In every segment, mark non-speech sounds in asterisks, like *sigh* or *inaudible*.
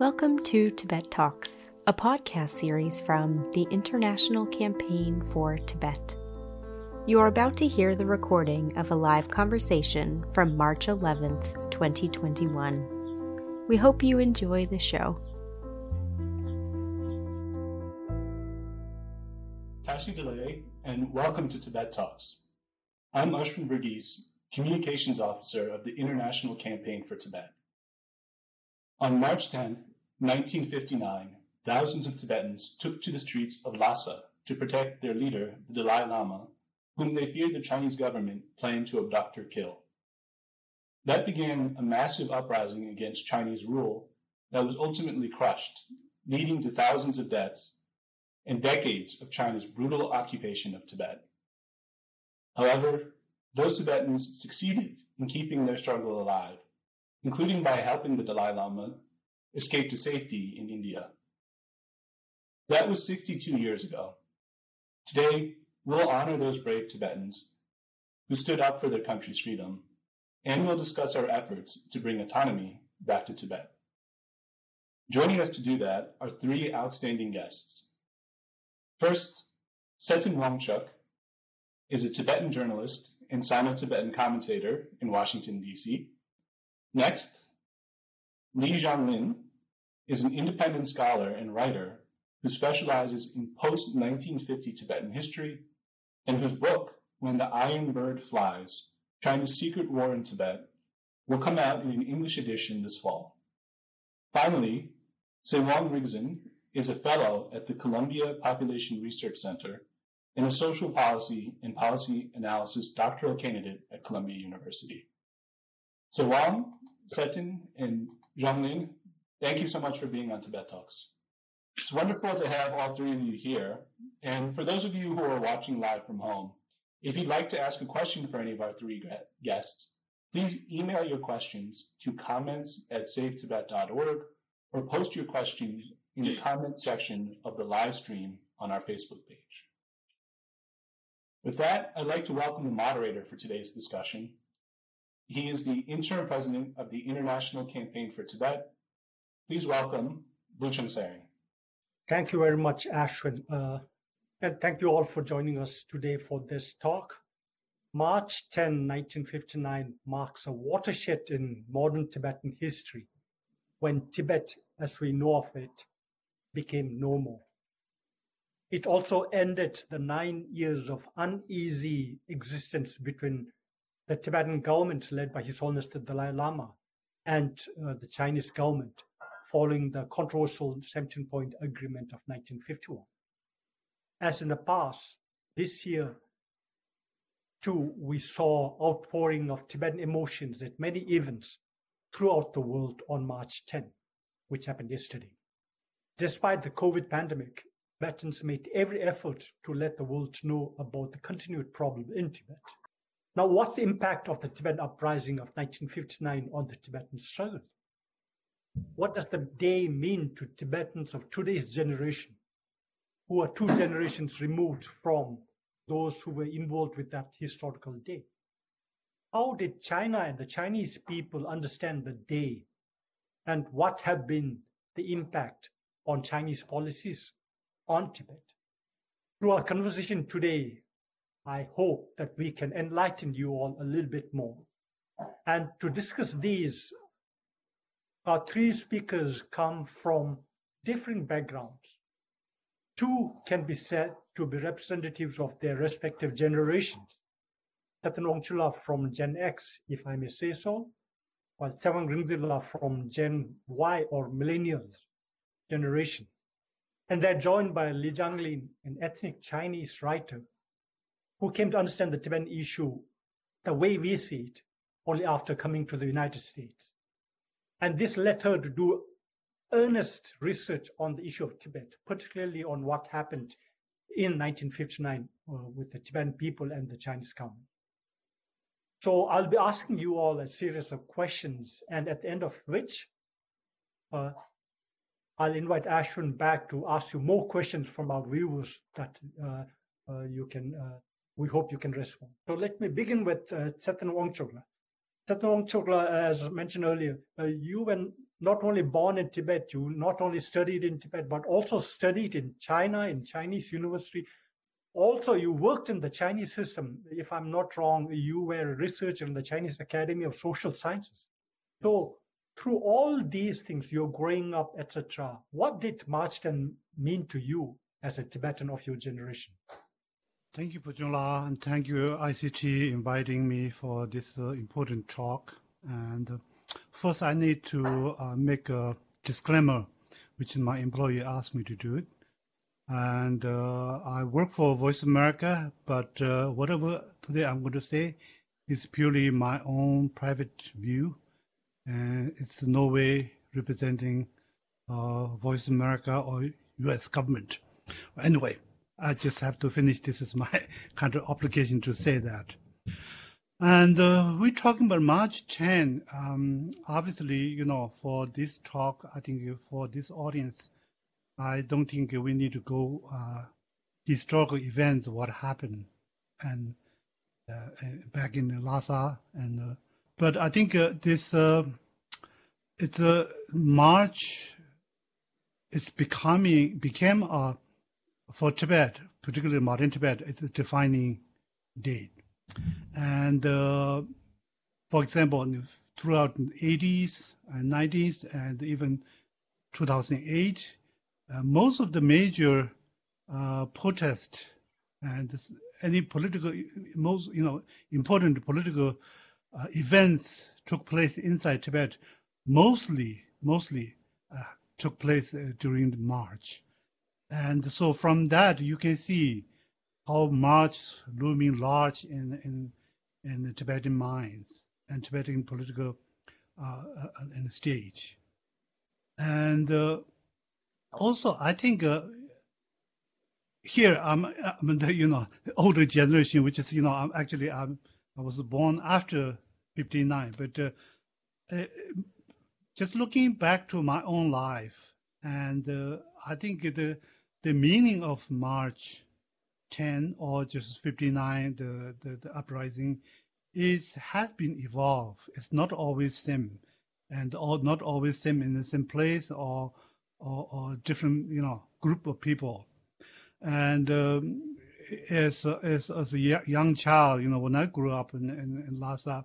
Welcome to Tibet Talks, a podcast series from the International Campaign for Tibet. You are about to hear the recording of a live conversation from March 11th, 2021. We hope you enjoy the show. Tashi Delek, and welcome to Tibet Talks. I'm Ashwin Verghese, Communications Officer of the International Campaign for Tibet. On March 10, 1959, thousands of Tibetans took to the streets of Lhasa to protect their leader, the Dalai Lama, whom they feared the Chinese government planned to abduct or kill. That began a massive uprising against Chinese rule that was ultimately crushed, leading to thousands of deaths and decades of China's brutal occupation of Tibet. However, those Tibetans succeeded in keeping their struggle alive including by helping the Dalai Lama escape to safety in India. That was 62 years ago. Today, we'll honor those brave Tibetans who stood up for their country's freedom, and we'll discuss our efforts to bring autonomy back to Tibet. Joining us to do that are three outstanding guests. First, Tsetan Wangchuk is a Tibetan journalist and Sino-Tibetan commentator in Washington, D.C. Next, Li Jianglin is an independent scholar and writer who specializes in post-1950 Tibetan history and whose book, When the Iron Bird Flies, China's Secret War in Tibet, will come out in an English edition this fall. Finally, Tsewang Rigzin is a fellow at the Columbia Population Research Center and a social policy and policy analysis doctoral candidate at Columbia University. Tsewang, Tsetan, and Jianglin, thank you so much for being on Tibet Talks. It's wonderful to have all three of you here. And for those of you who are watching live from home, if you'd like to ask a question for any of our three guests, please email your questions to comments at savetibet.org or post your question in the comment section of the live stream on our Facebook page. With that, I'd like to welcome the moderator for today's discussion, he is the interim president of the International Campaign for Tibet. Please welcome Buchung Tsering. Thank you very much, Ashwin. Uh, and thank you all for joining us today for this talk. March 10, 1959 marks a watershed in modern Tibetan history when Tibet, as we know of it, became normal. It also ended the nine years of uneasy existence between the Tibetan government led by His Holiness the Dalai Lama and uh, the Chinese government following the controversial 17-point agreement of 1951. As in the past, this year too, we saw outpouring of Tibetan emotions at many events throughout the world on March 10, which happened yesterday. Despite the COVID pandemic, Tibetans made every effort to let the world know about the continued problem in Tibet. Now, what's the impact of the Tibetan uprising of 1959 on the Tibetan struggle? What does the day mean to Tibetans of today's generation, who are two generations removed from those who were involved with that historical day? How did China and the Chinese people understand the day, and what have been the impact on Chinese policies on Tibet? Through our conversation today, I hope that we can enlighten you all a little bit more. And to discuss these, our three speakers come from different backgrounds. Two can be said to be representatives of their respective generations. Tsetan Wangchuk from Gen X, if I may say so, while Tsewang Rigzin from Gen Y or Millennials generation. And they're joined by Li Jianglin, an ethnic Chinese writer who came to understand the Tibetan issue the way we see it only after coming to the United States. And this led her to do earnest research on the issue of Tibet, particularly on what happened in 1959 uh, with the Tibetan people and the Chinese government. So I'll be asking you all a series of questions, and at the end of which, uh, I'll invite Ashwin back to ask you more questions from our viewers that uh, uh you can uh, we hope you can respond. So let me begin with uh, Wangchuk. Tsetan Wangchuk, as mentioned earlier, uh, you were not only born in Tibet, you not only studied in Tibet, but also studied in China, in Chinese university. Also, you worked in the Chinese system. If I'm not wrong, you were a researcher in the Chinese Academy of Social Sciences. So through all these things, you're growing up, etc. What did March 10 mean to you as a Tibetan of your generation? Thank you, Pujunla, and thank you, ICT, inviting me for this uh, important talk. And uh, first, I need to uh, make a disclaimer, which my employer asked me to do it. And uh, I work for Voice America, but uh, whatever today I'm going to say is purely my own private view, and it's no way representing uh, Voice America or U.S. government. Anyway, I just have to finish. This is my *laughs* kind of obligation to say that. And uh, we're talking about March 10. Um, obviously, you know, for this talk, I think for this audience, I don't think we need to go uh, historical events, what happened, and uh, back in Lhasa, and uh, but I think uh, this uh, it's a March. It's becoming became a for Tibet, particularly modern Tibet, it's a defining date. And uh, for example, throughout the 80s and 90s and even 2008, uh, most of the major uh, protests and this, any political, most you know important political uh, events took place inside Tibet. Mostly, mostly uh, took place uh, during March. And so from that, you can see how much looming large in, in, in the Tibetan minds and Tibetan political uh, uh, stage. And uh, also, I think uh, here I'm, I'm the you know older generation, which is you know I'm actually I'm, I was born after 59, but uh, uh, just looking back to my own life, and I think the the meaning of March 10 or just 59, the, the, the uprising, is has been evolved. It's not always same, and all, not always same in the same place or, or, or different you know group of people. And um, as as as a young child, you know, when I grew up in in, in Lhasa,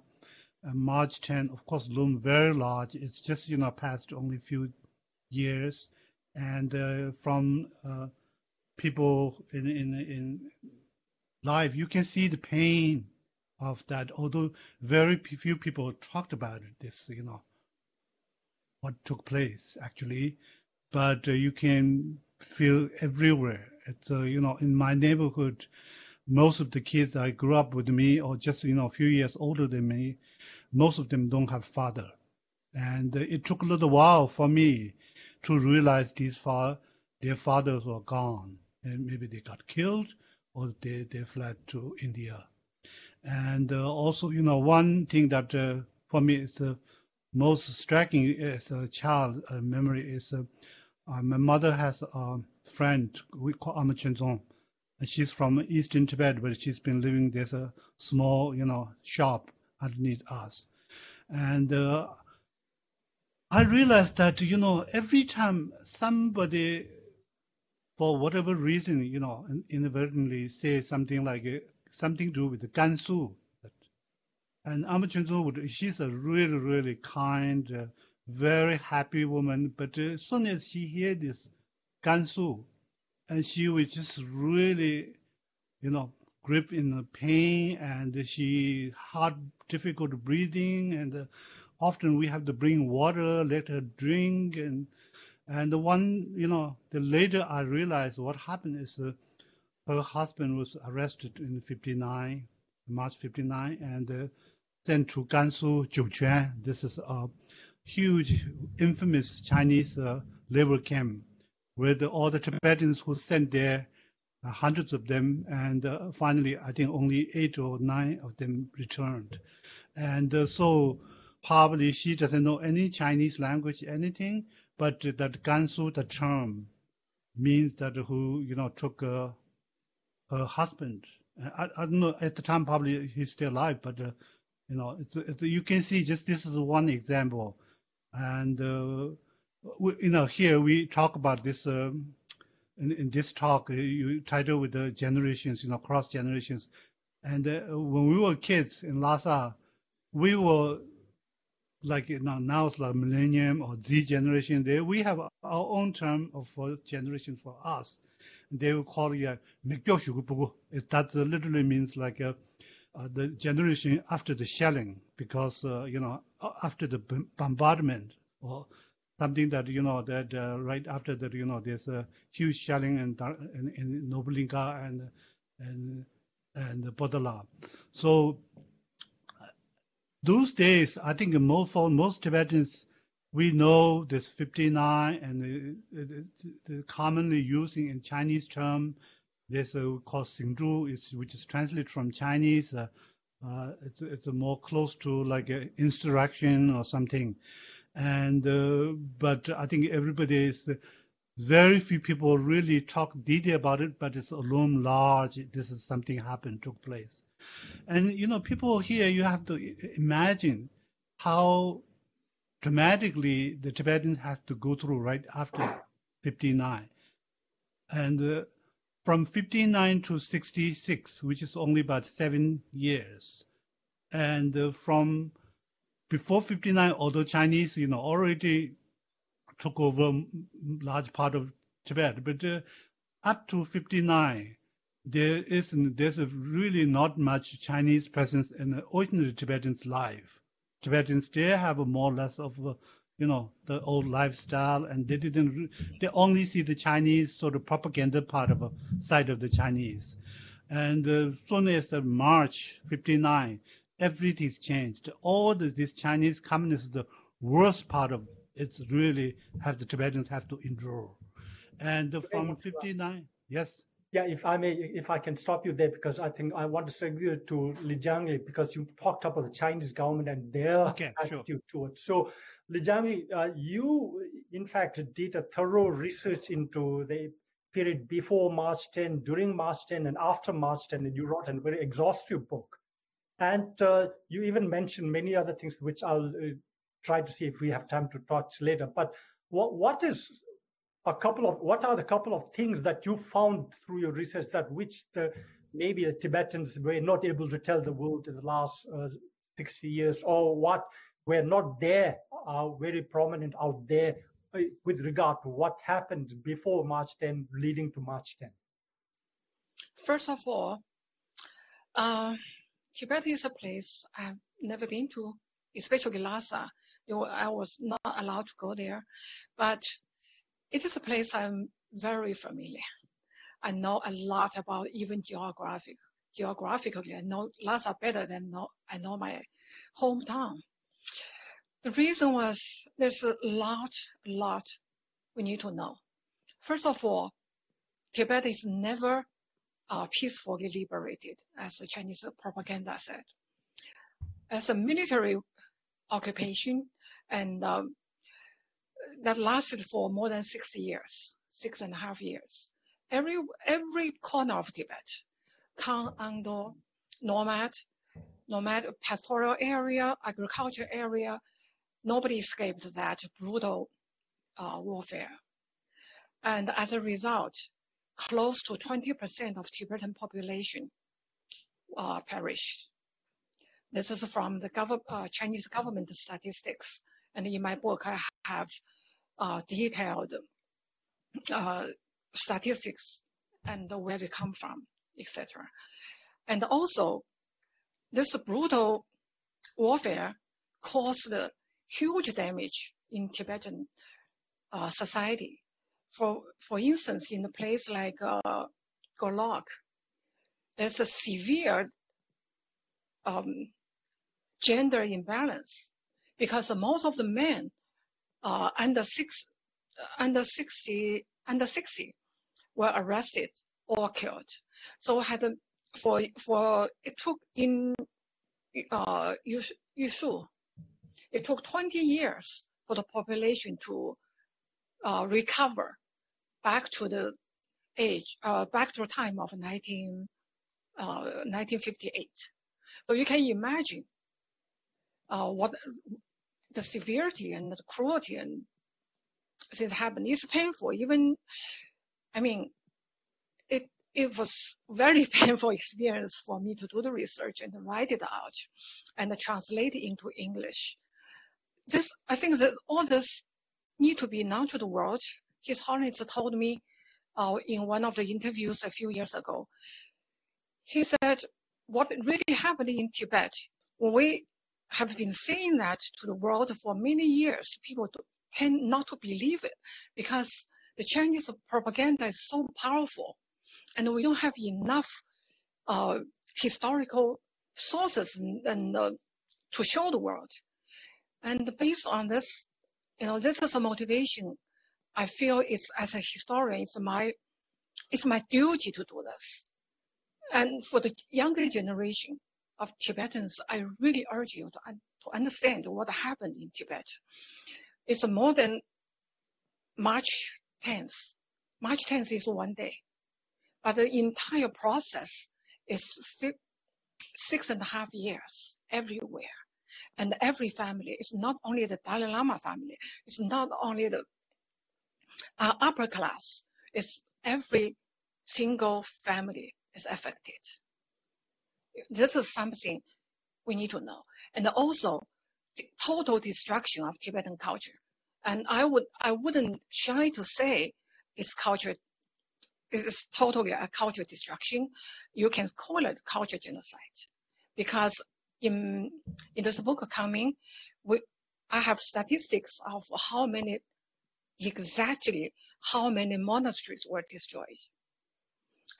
uh, March 10, of course, loomed very large. It's just you know past only few years, and uh, from uh, people in, in in life, you can see the pain of that. Although very few people talked about this you know what took place actually, but uh, you can feel everywhere. It's uh, you know in my neighborhood, most of the kids I grew up with me, or just you know a few years older than me, most of them don't have father, and uh, it took a little while for me to realize these fa- their fathers were gone, and maybe they got killed or they, they fled to India. And uh, also, you know, one thing that uh, for me is the most striking as a child uh, memory is uh, uh, my mother has a friend we call Ama Chenzong. She's from Eastern Tibet, but she's been living there's a small, you know, shop underneath us. And uh, I realized that, you know, every time somebody, for whatever reason, you know, inadvertently say something like uh, something to do with Gansu, and Ama would, she's a really, really kind, uh, very happy woman, but uh, as soon as she hear this Gansu, and she would just really, you know, grip in the pain, and she had difficult breathing, and uh, often we have to bring water, let her drink, and and the one, you know, the later I realized what happened is uh, her husband was arrested in 59, March 59, and uh, sent to Gansu Jiuquan. This is a huge, infamous Chinese uh, labor camp where the, all the Tibetans who sent there, uh, hundreds of them, and uh, finally, I think only eight or nine of them returned. And uh, so probably she doesn't know any Chinese language, anything, but that Gansu, the term, means that who, you know, took uh, her husband. I, I, don't know, at the time probably he's still alive, but, uh, you know, it's, it's, you can see just this is one example. And uh, we, you know, here we talk about this. Um, in, in, this talk, uh, you title with the generations, you know, cross generations. And uh, when we were kids in Lhasa, we were like you know, now it's like millennium or Z generation. There we have our own term of for generation for us. They will call it That literally means like a, uh, the generation after the shelling, because uh, you know after the bombardment or something that you know that uh, right after that you know there's a huge shelling in in, in Norbulingka and and and Potala. So those days, I think most for most Tibetans, we know this 59 and the, the, the commonly using in Chinese term. There's a called Xingzhu, which is translated from Chinese. Uh, uh, it's, it's more close to like an instruction or something. And uh, but I think everybody is very few people really talk detail about it, but it's a loom large. This is something happened, took place. And you know, people here, you have to imagine how dramatically the Tibetans have to go through right after 59. And uh, from 59 to 66, which is only about seven years. And uh, from before 59, although Chinese, you know, already took over large part of Tibet, but uh, up to 59, there is there's really not much Chinese presence in the ordinary Tibetans' life. Tibetans still have more or less of a, you know the old lifestyle, and they didn't they only see the Chinese sort of propaganda part of a side of the Chinese. And uh, soon as March 59, everything's changed. All the, this Chinese communists, the worst part of it's really have the Tibetans have to endure. And from 59, yes. Yeah, if I may, if I can stop you there, because I think I want to segue to Li Jiangli, because you talked about the Chinese government and their okay, attitude sure. towards. So, Li Jiangli, uh, you in fact did a thorough research into the period before March 10, during March 10, and after March 10, and you wrote a very exhaustive book. And uh, you even mentioned many other things, which I'll uh, try to see if we have time to touch later. But what, what is a couple of what are the couple of things that you found through your research that which the maybe the Tibetans were not able to tell the world in the last uh, 60 years, or what were not there, are very prominent out there uh, with regard to what happened before March 10, leading to March 10? First of all, uh, Tibet is a place I've never been to, especially Lhasa. You I was not allowed to go there, but it is a place I'm very familiar. I know a lot about even geographic. Geographically, I know Lhasa better than know, I know my hometown. The reason was there's a lot, lot we need to know. First of all, Tibet is never uh, peacefully liberated, as the Chinese propaganda said. As a military occupation, and um, that lasted for more than six years, six and a half years. Every every corner of Tibet, Kham, Amdo, nomad, nomad pastoral area, agriculture area, nobody escaped that brutal uh, warfare. And as a result, close to 20% of Tibetan population uh, perished. This is from the gov- uh, Chinese government statistics. And in my book, I have uh, detailed uh, statistics and where they come from, etc. And also, this brutal warfare caused huge damage in Tibetan uh, society. For for instance, in a place like uh, Golok, there's a severe um, gender imbalance because most of the men uh, under six, uh, under 60, under 60 were arrested or killed. So had a, for for it took in uh, Yushu, it took 20 years for the population to uh, recover back to the age, uh, back to the time of 19, uh, 1958. So you can imagine uh, what the severity and the cruelty and things happen. It's painful. Even, I mean, it it was very *laughs* painful experience for me to do the research and write it out and translate it into English. This, I think that all this need to be known to the world. His Holiness told me uh, in one of the interviews a few years ago. He said, what really happened in Tibet, when we have been saying that to the world for many years, people tend not to believe it because the Chinese propaganda is so powerful and we don't have enough uh, historical sources and, and uh, to show the world. And based on this, you know, this is a motivation. I feel it's as a historian, it's my, it's my duty to do this. And for the younger generation of Tibetans, I really urge you to, to understand what happened in Tibet. It's more than March 10th. March 10th is one day. But the entire process is six and a half years everywhere. And every family, it's not only the Dalai Lama family, it's not only the uh, upper class, it's every single family is affected. This is something we need to know. And also the total destruction of Tibetan culture. And I would I wouldn't shy to say it's culture it's totally a culture destruction. You can call it culture genocide because in, in this book coming, we, I have statistics of how many, exactly how many monasteries were destroyed.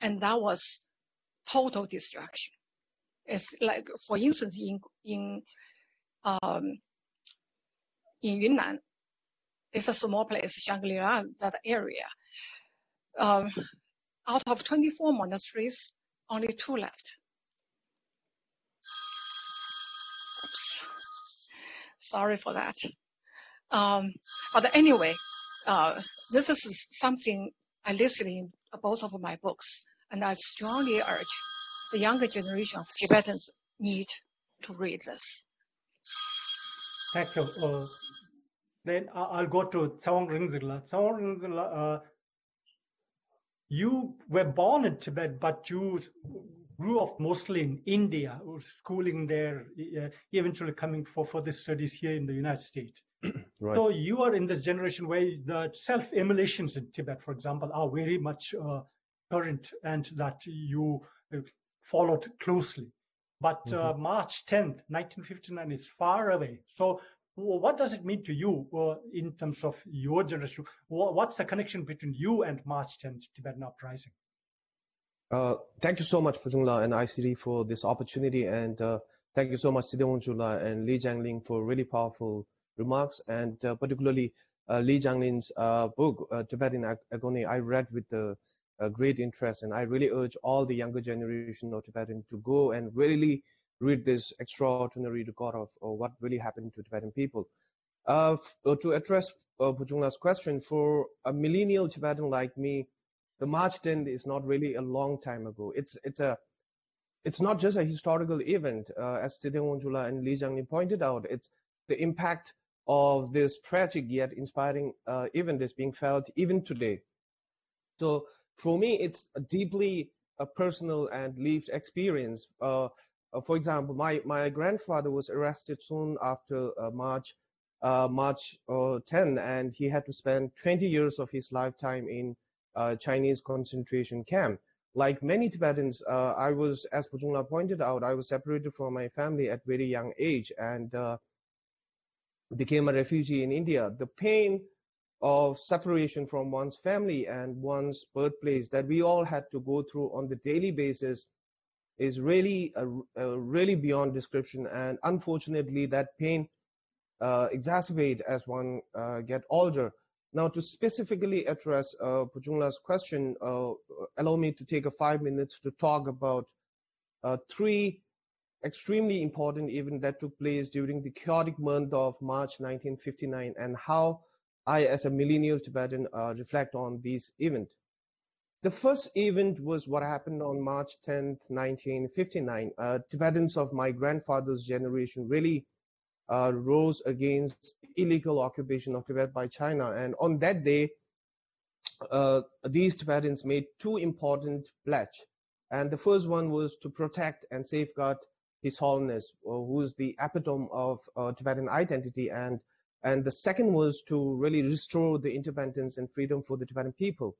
And that was total destruction. It's like, for instance, in, in, um, in Yunnan, it's a small place, Shangri-La, that area. Um, out of 24 monasteries, only two left. Oops. Sorry for that. Um, but anyway, uh, this is something I listed in both of my books, and I strongly urge the younger generation of Tibetans need to read this. Thank you. Uh, then I'll go to Tsawang Ringzila. Tsawang Ringzila, uh, you were born in Tibet, but you grew up mostly in India, schooling there, uh, eventually coming for further studies here in the United States. *clears throat* right. So you are in this generation where the self-immolations in Tibet, for example, are very much uh, current and that you uh, followed closely. But mm -hmm. March 10th, 1959 is far away. So what does it mean to you uh, in terms of your generation? What's the connection between you and March 10th Tibetan Uprising? Uh, thank you so much, Pujungla and ICT for this opportunity. And uh, thank you so much, Sidewon Jula and Li Jianglin for really powerful remarks. And uh, particularly uh, Li Jianglin's uh, book, Tibetan Agony, I read with the great interest. And I really urge all the younger generation of Tibetan to go and really read this extraordinary record of, of what really happened to Tibetan people. Uh, uh to address uh, Pujungla's question, for a millennial Tibetan like me, the March 10th is not really a long time ago. It's it's a it's not just a historical event, uh, as Tideng Wonjula and Li Jianglin pointed out. It's the impact of this tragic yet inspiring uh, event is being felt even today. So for me, it's a deeply a personal and lived experience. Uh, uh, for example, my, my grandfather was arrested soon after uh, March uh, March 10, and he had to spend 20 years of his lifetime in Chinese concentration camp. Like many Tibetans, I was, as Pujungla pointed out, I was separated from my family at very young age and became a refugee in India. The pain of separation from one's family and one's birthplace that we all had to go through on the daily basis is really a, a really beyond description. And unfortunately that pain uh, exacerbate as one uh, get older. Now to specifically address uh, Pujungla's question uh, allow me to take a five minutes to talk about uh, three extremely important events that took place during the chaotic month of March 1959 and how I as a millennial Tibetan uh, reflect on this event. the first event was what happened on March 10, 1959. Uh, Tibetans of my grandfather's generation really uh, rose against illegal occupation of Tibet by China. And on that day, uh, these Tibetans made two important pledges. And the first one was to protect and safeguard His Holiness, uh, who is the epitome of uh, Tibetan identity. And, and the second was to really restore the independence and freedom for the Tibetan people.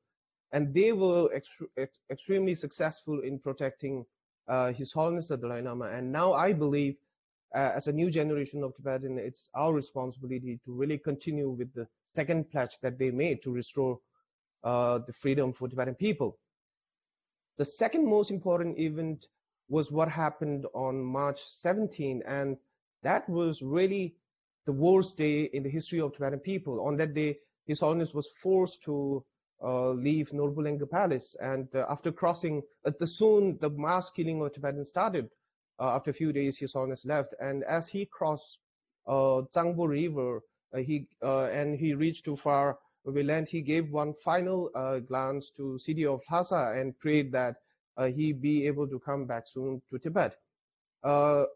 And they were ext ex extremely successful in protecting uh, His Holiness the Dalai Lama. And now I believe, uh, as a new generation of Tibetan, it's our responsibility to really continue with the second pledge that they made to restore uh, the freedom for Tibetan people. The second most important event was what happened on March 17, and that was really the worst day in the history of Tibetan people. On that day, His Holiness was forced to uh, leave Norbulingka Palace, and uh, after crossing, uh, the soon the mass killing of Tibetans started. Uh, after a few days, His Holiness left, and as he crossed uh, Zangbo River, uh, he and he reached too far we land, he gave one final glance to city of Lhasa and prayed that he be able to come back soon to Tibet. The,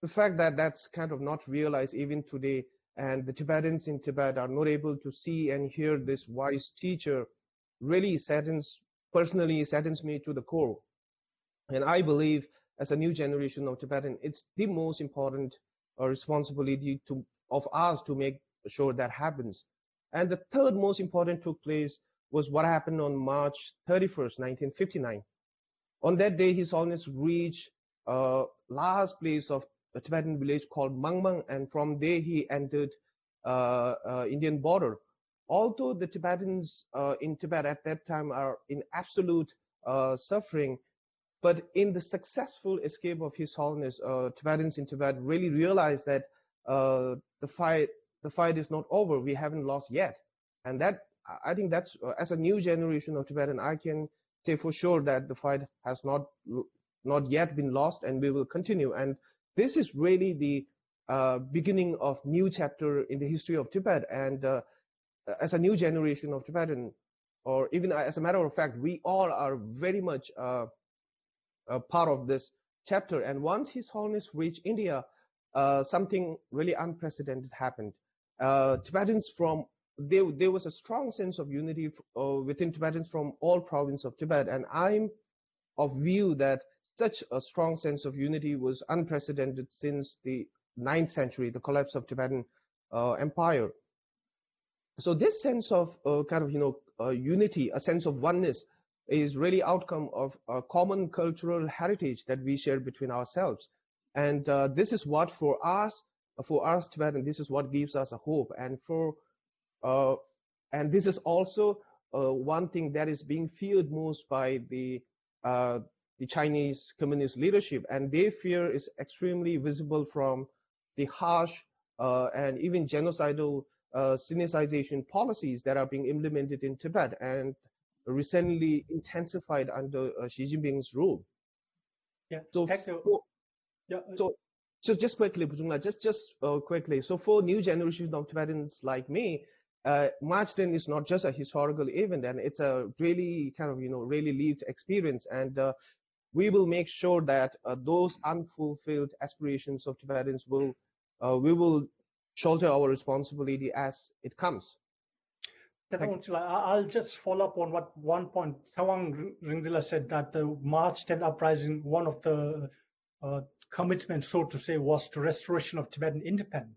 the fact that that's kind of not realized even today, and the Tibetans in Tibet are not able to see and hear this wise teacher, really saddens, personally saddens me to the core. And I believe as a new generation of Tibetan, it's the most important uh, responsibility to, of us to make sure that happens. And the third most important took place was what happened on March 31st, 1959. On that day, His Holiness reached a last place of a Tibetan village called Mangmang, and from there he entered uh, uh, Indian border. Although the Tibetans uh, in Tibet at that time are in absolute suffering, but in the successful escape of His Holiness, Tibetans in Tibet really realized that the fight the fight is not over. We haven't lost yet. And that, I think that's, as a new generation of Tibetan, I can say for sure that the fight has not, not yet been lost and we will continue. And this is really the uh, beginning of new chapter in the history of Tibet. And uh, as a new generation of Tibetan, or even as a matter of fact, we all are very much uh, part of this chapter. And once His Holiness reached India, uh, something really unprecedented happened uh, Tibetans from there, there was a strong sense of unity uh, within Tibetans from all provinces of Tibet, and I'm of view that such a strong sense of unity was unprecedented since the 9th century, the collapse of Tibetan uh, empire. So this sense of uh, kind of you know uh, unity, a sense of oneness, is really outcome of a common cultural heritage that we share between ourselves, and uh, this is what for us for us Tibetan, this is what gives us a hope. And for uh, and this is also uh, one thing that is being feared most by the uh, the Chinese communist leadership, and their fear is extremely visible from the harsh uh, and even genocidal uh, sinicization policies that are being implemented in Tibet and recently intensified under uh, Xi Jinping's rule. Yeah. So, for, yeah. so so just quickly, Pujungla, just just uh, quickly. So for new generations of Tibetans like me, uh, March 10 is not just a historical event, and it's a really kind of you know really lived experience. And uh, we will make sure that uh, those unfulfilled aspirations of Tibetans will uh, we will shoulder our responsibility as it comes. I'll just follow up on what one point Sawang Ringzila said that the March 10 uprising, one of the uh, commitment, so to say, was to restoration of Tibetan independence.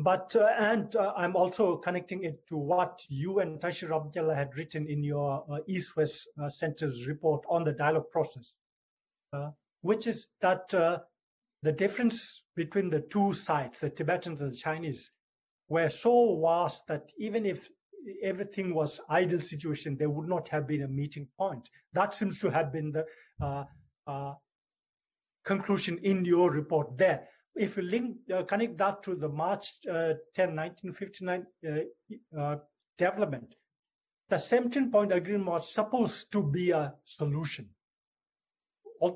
But uh, and uh, I'm also connecting it to what you and Tashi Rabjala had written in your uh, East-West uh, Center's report on the dialogue process, uh, which is that uh, the difference between the two sides, the Tibetans and the Chinese, were so vast that even if everything was ideal situation, there would not have been a meeting point. That seems to have been the conclusion in your report there. If you link, uh, connect that to the March uh, 10, 1959 uh, uh, development, the 17 point agreement was supposed to be a solution.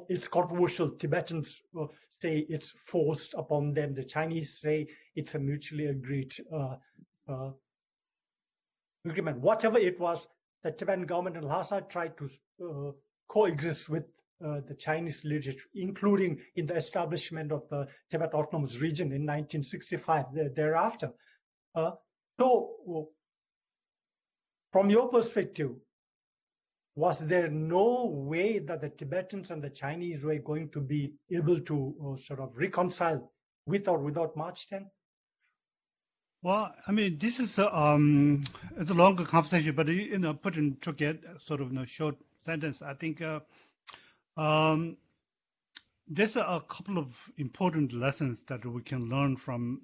It's controversial. Tibetans uh, say it's forced upon them. The Chinese say it's a mutually agreed uh, agreement. Whatever it was, the Tibetan government and Lhasa tried to coexist with uh, the Chinese leadership, including in the establishment of the Tibet Autonomous Region in 1965 thereafter. Uh, so, from your perspective, was there no way that the Tibetans and the Chinese were going to be able to uh, sort of reconcile with or without March 10? Well, I mean, this is a, um, it's a longer conversation, but you know, put in together sort of in a short sentence, I think uh, um, there's a couple of important lessons that we can learn from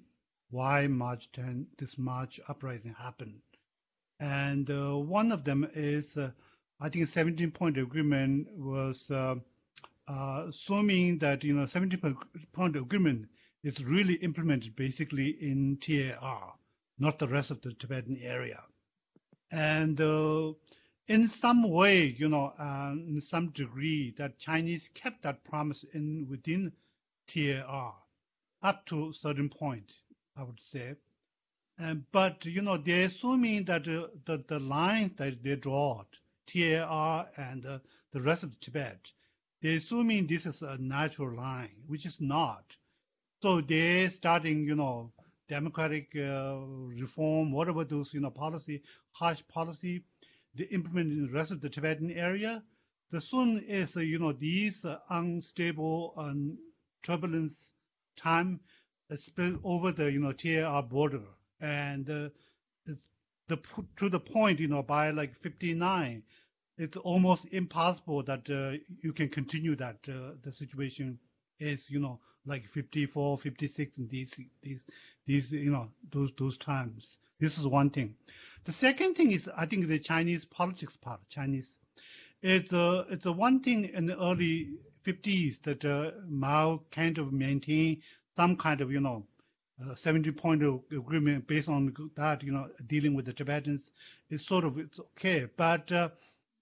why March 10, this March uprising happened. And uh, one of them is, uh, I think 17 point agreement was uh, uh assuming that, you know, 17 point agreement is really implemented basically in TAR, not the rest of the Tibetan area. And uh, in some way, you know, uh, in some degree, that Chinese kept that promise in within TAR up to a certain point, I would say. Um, but you know, they're assuming that uh, the the line that they draw, TAR and uh, the rest of Tibet, they're assuming this is a natural line, which is not. So they're starting, you know, democratic uh, reform, whatever those, you know, policy, harsh policy, they implement in the rest of the Tibetan area. The soon is, uh, you know, these uh, unstable and turbulence time uh, spill over the, you know, TAR border. And the, to the point, you know, by like 59, it's almost impossible that uh, you can continue that uh, the situation is, you know, like 54, 56 in these, these, these, you know, those, those times. This is one thing. The second thing is, I think the Chinese politics part, Chinese, it's a, it's a one thing in the early 50s that uh, Mao kind of maintained some kind of, you know, uh, 70 point agreement based on that, you know, dealing with the Tibetans is sort of, it's okay. But uh,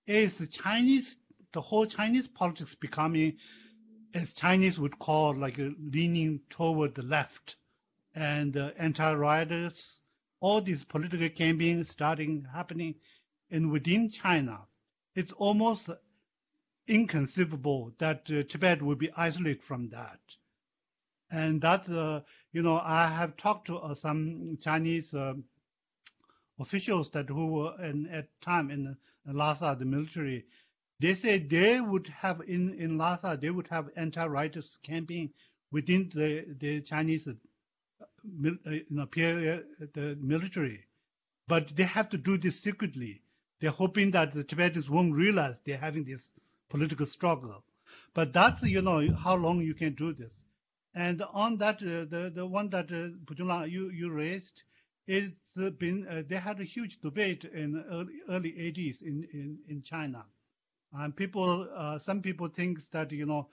is the Chinese, the whole Chinese politics becoming, as Chinese would call, like leaning toward the left and uh, anti-rightists all these political campaigns starting happening and within China, it's almost inconceivable that uh, Tibet will be isolated from that. And that, uh, you know, I have talked to uh, some Chinese uh, officials that who were in, at time in, in Lhasa, the military. They say they would have in, in Lhasa, they would have anti-rightist campaign within the, the Chinese uh, you know, uh, the military, but they have to do this secretly. They're hoping that the Tibetans won't realize they're having this political struggle. But that's, you know, how long you can do this. And on that, uh, the, the one that uh, you, you raised, it's been, uh, they had a huge debate in early, early 80s in, in, in China. And people, uh, some people think that, you know,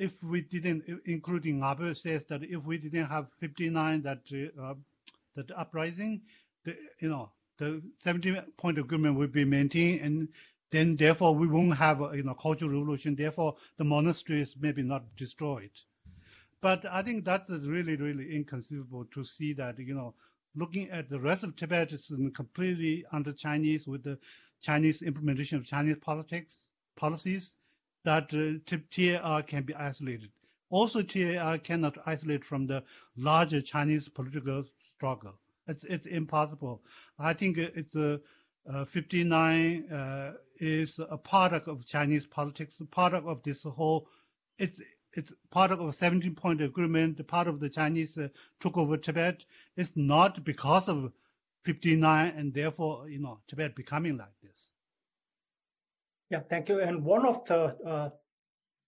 if we didn't, including Abe says that if we didn't have 59 that uh, that uprising, the, you know, the 70 point agreement will be maintained, and then therefore we won't have a, you know cultural revolution. Therefore, the monasteries maybe not destroyed. But I think that's really, really inconceivable to see that you know, looking at the rest of Tibet is completely under Chinese with the Chinese implementation of Chinese politics policies that uh, TAR can be isolated. Also, TAR cannot isolate from the larger Chinese political struggle. It's, it's impossible. I think it's a, uh, 59 uh, is a product of Chinese politics, a product of this whole, it's, it's part of a 17 point agreement, part of the Chinese uh, took over Tibet. It's not because of 59 and therefore, you know, Tibet becoming like this. Yeah, thank you. And one of the uh,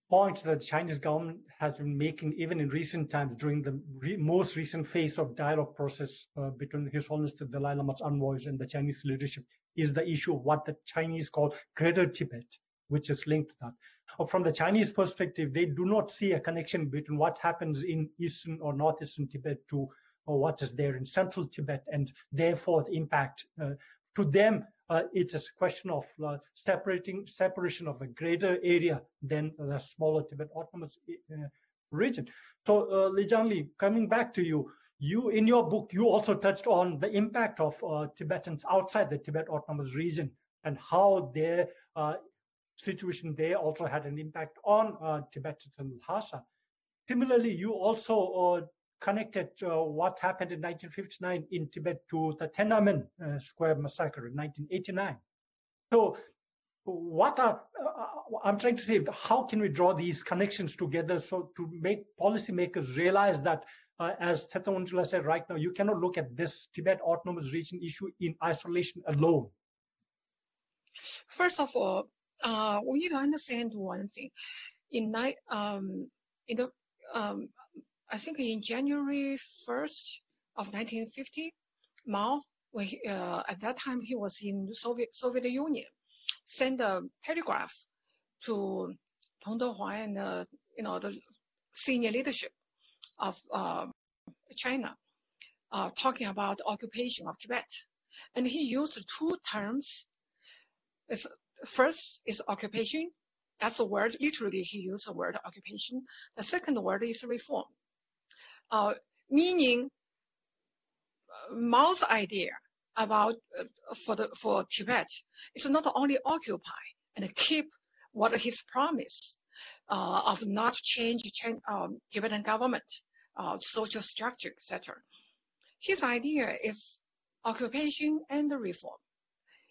points that the Chinese government has been making, even in recent times, during the re most recent phase of dialogue process uh, between His Holiness the Dalai Lama's envoys and the Chinese leadership, is the issue of what the Chinese call Greater Tibet, which is linked to that. Uh, from the Chinese perspective, they do not see a connection between what happens in eastern or northeastern Tibet to or what is there in central Tibet, and therefore the impact uh, to them uh, it's a question of uh, separating separation of a greater area than the smaller Tibet Autonomous uh, region. So, uh, Li Jiangli, coming back to you, you in your book you also touched on the impact of uh, Tibetans outside the Tibet Autonomous region and how their uh, situation there also had an impact on Tibetans and Lhasa. Similarly, you also connected uh, what happened in 1959 in Tibet to the Tiananmen uh, Square massacre in 1989. So, what are uh, I'm trying to say? How can we draw these connections together so to make policymakers realize that, uh, as Thetawangchula said right now, you cannot look at this Tibet autonomous region issue in isolation alone. First of all, uh, we need to understand one thing. In, um, in the um, I think in January 1st of 1950, Mao, he, uh, at that time he was in Soviet Soviet Union, sent a telegraph to Peng Dehuai and uh, you know the senior leadership of uh, China, talking about occupation of Tibet, and he used two terms. It's, first is occupation. That's the word. Literally, he used the word occupation. The second word is reform uh, meaning Mao's idea about uh, for the for Tibet is not only occupy and keep what his promise uh, of not change, change um, Tibetan government, uh, social structure, etc. His idea is occupation and reform.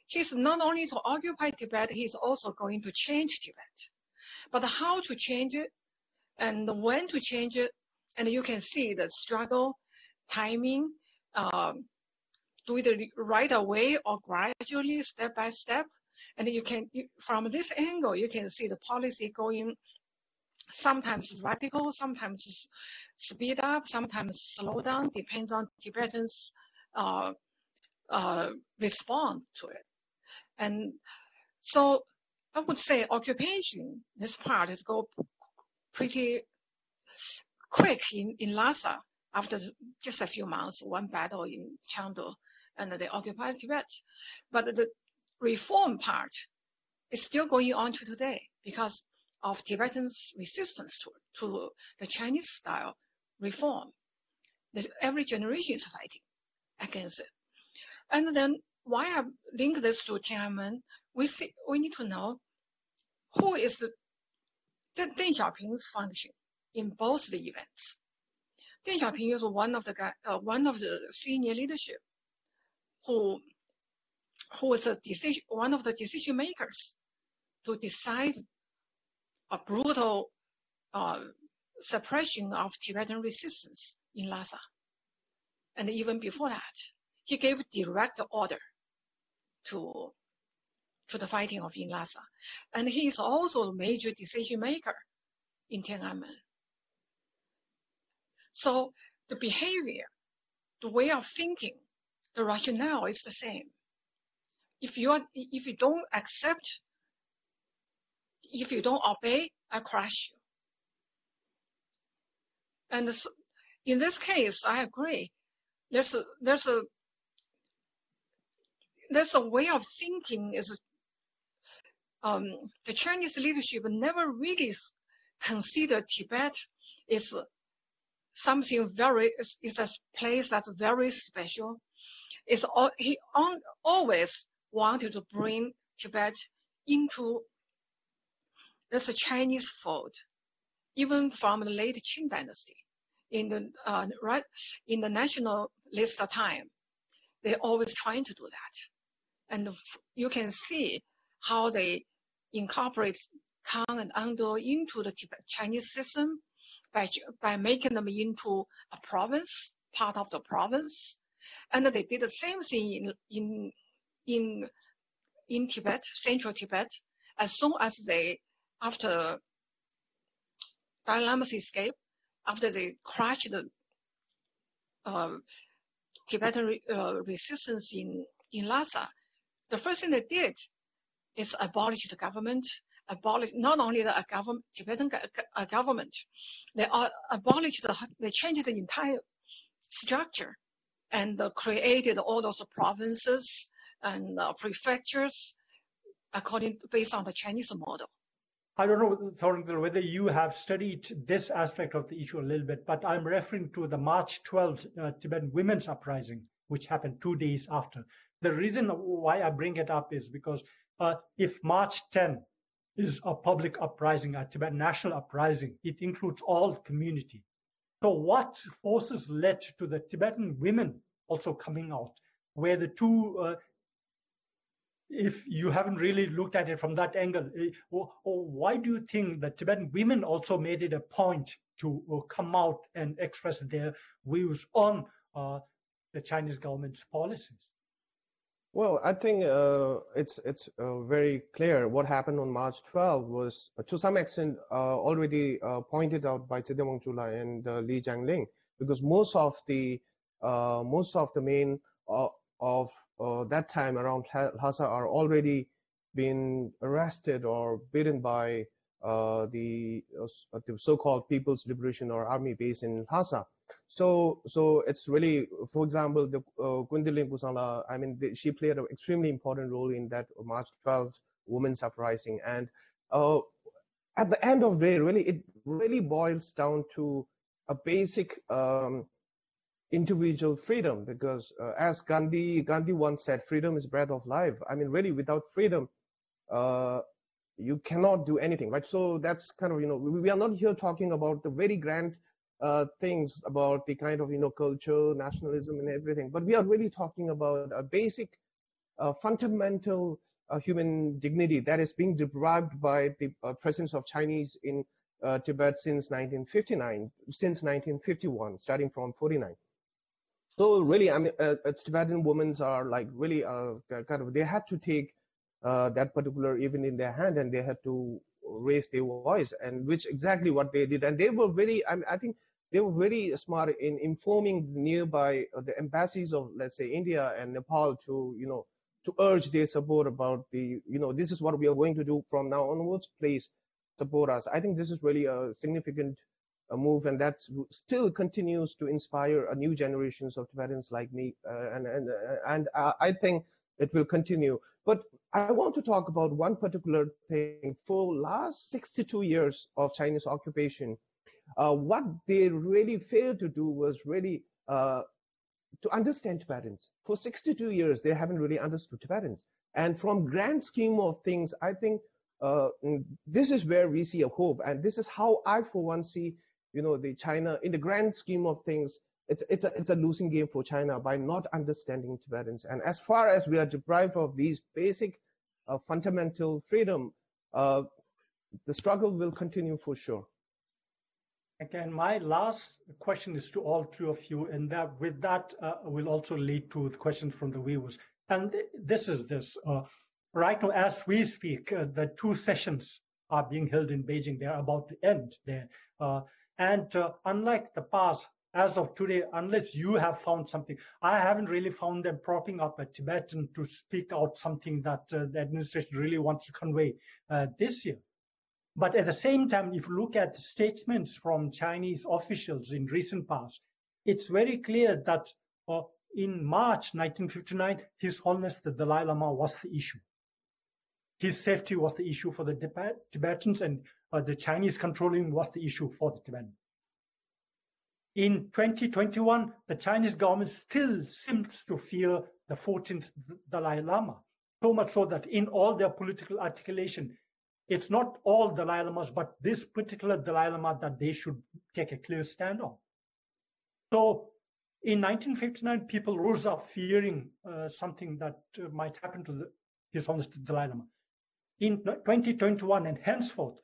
He's not only to occupy Tibet, he's also going to change Tibet. But how to change it and when to change it and you can see the struggle, timing, um, do it right away or gradually, step by step. And you can, you, from this angle, you can see the policy going sometimes radical, sometimes speed up, sometimes slow down, depends on Tibetans' uh, uh, respond to it. And so I would say occupation, this part is go pretty quick in, in Lhasa after just a few months, one battle in Chamdo, and they occupied Tibet. But the reform part is still going on to today because of Tibetans' resistance to, to the Chinese style reform. Every generation is fighting against it. And then why I link this to Tiananmen, we see, we need to know who is the, the Deng Xiaoping's function in both the events. Deng Xiaoping is one of the guy, uh, one of the senior leadership who who was a decision, one of the decision makers to decide a brutal uh, suppression of Tibetan resistance in Lhasa. And even before that, he gave direct order to, to the fighting of in Lhasa. And he is also a major decision maker in Tiananmen. So the behavior, the way of thinking, the rationale is the same. If you are, if you don't accept, if you don't obey, I crush you. And this, in this case, I agree. There's a there's a there's a way of thinking is um, the Chinese leadership never really considered Tibet is something very, is a place that's very special. It's all, he on, always wanted to bring Tibet into this Chinese fold, even from the late Qing dynasty. In the uh, right in the national list of time, they're always trying to do that, and you can see how they incorporate Kham and Amdo into the Tibet Chinese system by, by making them into a province, part of the province. And they did the same thing in, in, in, in Tibet, central Tibet, as soon as they, after Dalai Lama's escape, after they crushed the uh, Tibetan uh, resistance in, in Lhasa, the first thing they did is abolish the government abolished not only the government, Tibetan government, they abolished, the, they changed the entire structure and created all those provinces and prefectures according based on the Chinese model. I don't know, whether you have studied this aspect of the issue a little bit, but I'm referring to the March 12th uh, Tibetan women's uprising, which happened two days after. The reason why I bring it up is because uh, if March 10 is a public uprising, a Tibetan national uprising. It includes all community. So what forces led to the Tibetan women also coming out, where the two, uh, if you haven't really looked at it from that angle, eh, or, or why do you think that Tibetan women also made it a point to uh, come out and express their views on uh, the Chinese government's policies? Well, I think uh, it's it's uh, very clear what happened on March 12 was uh, to some extent uh, already uh, pointed out by Tshide Wangchula and Li Jianglin, because most of the most of the men of that time around Lhasa are already been arrested or beaten by the, the so-called People's Liberation or Army base in Lhasa. So, so it's really, for example, the uh, Gwendolyn Kusala, I mean, the, she played an extremely important role in that March 12th women's uprising. And uh, at the end of the day, really, it really boils down to a basic um, individual freedom because uh, as Gandhi, Gandhi once said, freedom is breath of life. I mean, really, without freedom, uh, you cannot do anything, right? So that's kind of, you know, we, we are not here talking about the very grand uh, things about the kind of you know culture, nationalism, and everything. But we are really talking about a basic, uh, fundamental uh, human dignity that is being deprived by the uh, presence of Chinese in uh, Tibet since 1959, since 1951, starting from 49. So really, I mean, uh, Tibetan women are like really kind of they had to take that particular even in their hand, and they had to raise their voice, and which exactly what they did, and they were very. I, mean, I think they were very smart in informing the nearby uh, the embassies of let's say India and Nepal to you know to urge their support about the you know this is what we are going to do from now onwards please support us. I think this is really a significant uh, move and that still continues to inspire a new generations of tibetans like me uh, and and uh, and i think it will continue. But i want to talk about one particular thing. For last 62 years of chinese occupation uh, what they really failed to do was really uh, to understand Tibetans. For 62 years, they haven't really understood Tibetans. And from grand scheme of things, I think uh, mm, this is where we see a hope. And this is how I, for one, see, you know, the China in the grand scheme of things. It's it's a it's a losing game for China by not understanding Tibetans. And as far as we are deprived of these basic uh, fundamental freedom, uh, the struggle will continue for sure. Again, my last question is to all three of you, and that with that uh, will also lead to the questions from the viewers. And this is this. Uh, right now, as we speak, uh, the two sessions are being held in Beijing. They're about to end there. Uh, and uh, unlike the past, as of today, unless you have found something, I haven't really found them propping up a Tibetan to speak out something that uh, the administration really wants to convey this year. But at the same time, if you look at statements from Chinese officials in recent past, it's very clear that uh, in March 1959, His Holiness the Dalai Lama was the issue. His safety was the issue for the Tibetans, and uh, the Chinese controlling was the issue for the Tibetans. In 2021, the Chinese government still seems to fear the 14th Dalai Lama, so much so that in all their political articulation, it's not all Dalai Lamas, but this particular Dalai Lama that they should take a clear stand on. So in 1959, people rose up fearing uh, something that uh, might happen to the, His Holiness Dalai Lama. In 2021 and henceforth,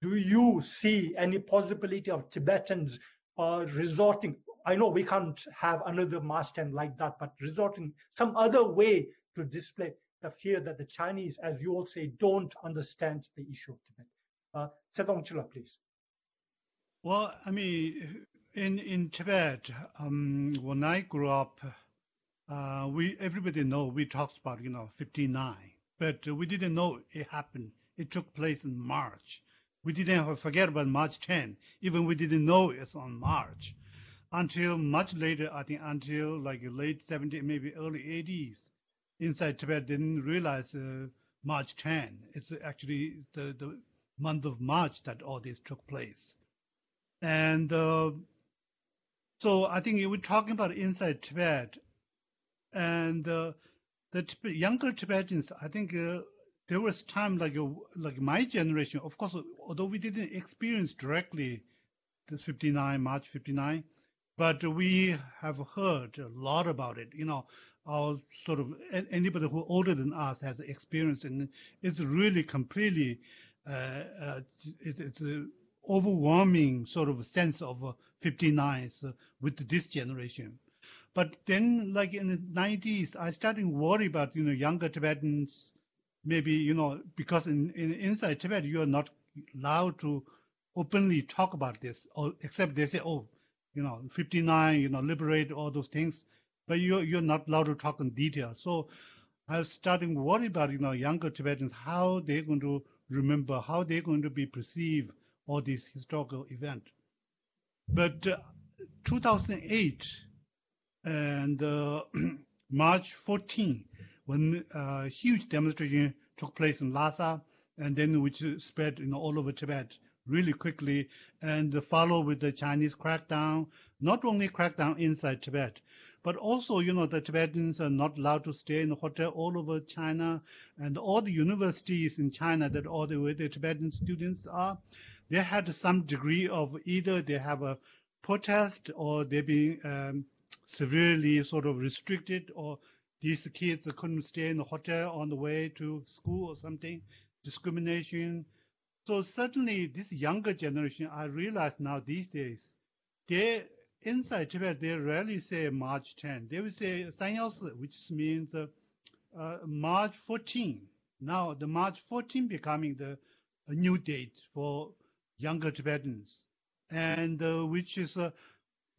do you see any possibility of Tibetans uh, resorting? I know we can't have another mass 10 like that, but resorting some other way to display the fear that the Chinese, as you all say, don't understand the issue of Tibet. Uh, Sedong please. Well, I mean, in in Tibet, um, when I grew up, uh, we everybody know we talked about you know 59, but we didn't know it happened. It took place in March. We didn't forget about March 10, even we didn't know it's on March until much later. I think until like late 70s, maybe early 80s inside Tibet didn't realize uh, March 10. It's actually the, the month of March that all this took place. And uh, so I think we're talking about inside Tibet and uh, the younger Tibetans, I think uh, there was time like like my generation, of course, although we didn't experience directly the 59 March 59, but we have heard a lot about it. You know, our sort of anybody who older than us has experience, and it's really completely uh, uh, it, it's an overwhelming sort of sense of uh, 59 uh, with this generation. But then, like in the 90s, I started worry about you know younger Tibetans maybe, you know, because in, in inside Tibet, you are not allowed to openly talk about this, or except they say, oh, you know, 59, you know, liberate all those things, but you're, you're not allowed to talk in detail. So I was starting worry about, you know, younger Tibetans, how they're going to remember, how they're going to be perceived all these historical events. But uh, 2008 and uh, *clears throat* March 14, when a uh, huge demonstration took place in Lhasa, and then which spread you know, all over Tibet really quickly, and followed with the Chinese crackdown, not only crackdown inside Tibet, but also, you know, the Tibetans are not allowed to stay in a hotel all over China, and all the universities in China that all the, the Tibetan students are, they had some degree of either they have a protest or they're being um, severely sort of restricted or these kids couldn't stay in the hotel on the way to school or something, discrimination. So certainly this younger generation, I realize now these days, they inside Tibet, they rarely say March 10. They will say Sanyao which means uh, uh, March 14. Now the March 14 becoming the a new date for younger Tibetans, and uh, which is uh,